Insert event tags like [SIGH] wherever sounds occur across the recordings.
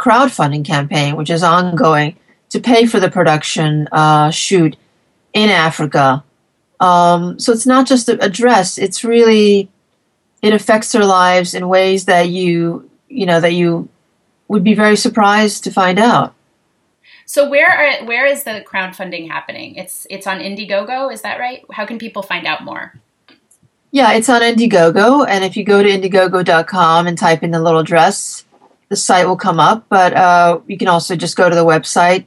crowdfunding campaign, which is ongoing, to pay for the production uh, shoot in Africa. Um, so it's not just a, dress; it's really it affects their lives in ways that you you know that you would be very surprised to find out. So where are where is the crowdfunding happening? It's it's on Indiegogo, is that right? How can people find out more? Yeah, it's on Indiegogo, and if you go to Indiegogo.com and type in the little dress, the site will come up. But uh, you can also just go to the website,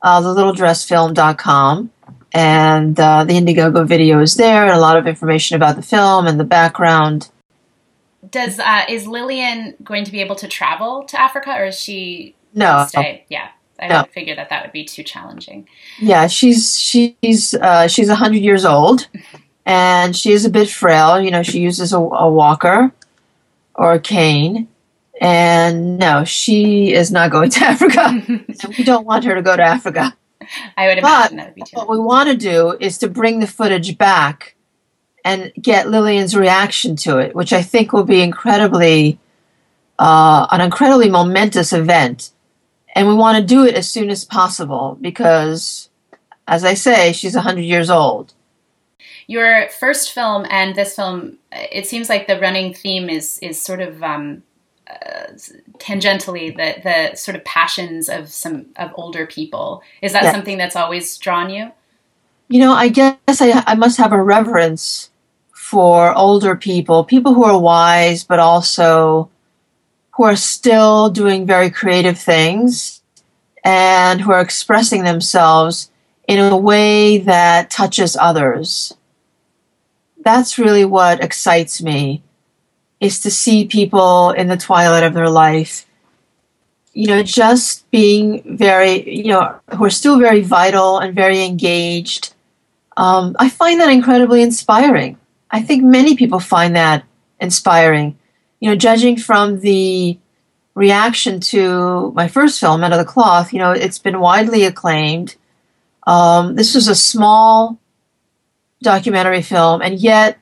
uh, thelittledressfilm.com, and uh, the Indiegogo video is there, and a lot of information about the film and the background. Does uh, is Lillian going to be able to travel to Africa, or is she no stay? Yeah, I no. figure that that would be too challenging. Yeah, she's she's uh, she's hundred years old. and she is a bit frail. You know, she uses a, a walker or a cane. And no, she is not going to [LAUGHS] Africa. [LAUGHS] we don't want her to go to Africa. I would imagine but that would be too. What we want to do is to bring the footage back and get Lillian's reaction to it, which I think will be incredibly, uh, an incredibly momentous event. And we want to do it as soon as possible because, as I say, she's 100 years old your first film and this film, it seems like the running theme is is sort of um, uh, tangentially the the sort of passions of some of older people. Is that something that's always drawn you? You know, I guess I, I must have a reverence for older people, people who are wise, but also who are still doing very creative things and who are expressing themselves in a way that touches others that's really what excites me is to see people in the twilight of their life. You know just being very you know who are still very vital and very engaged. Um, i find that incredibly inspiring. I think many people find that inspiring. You know judging from the reaction to my first film Men of the Cloth you know it's been widely acclaimed. Um, this was a small documentary film, and yet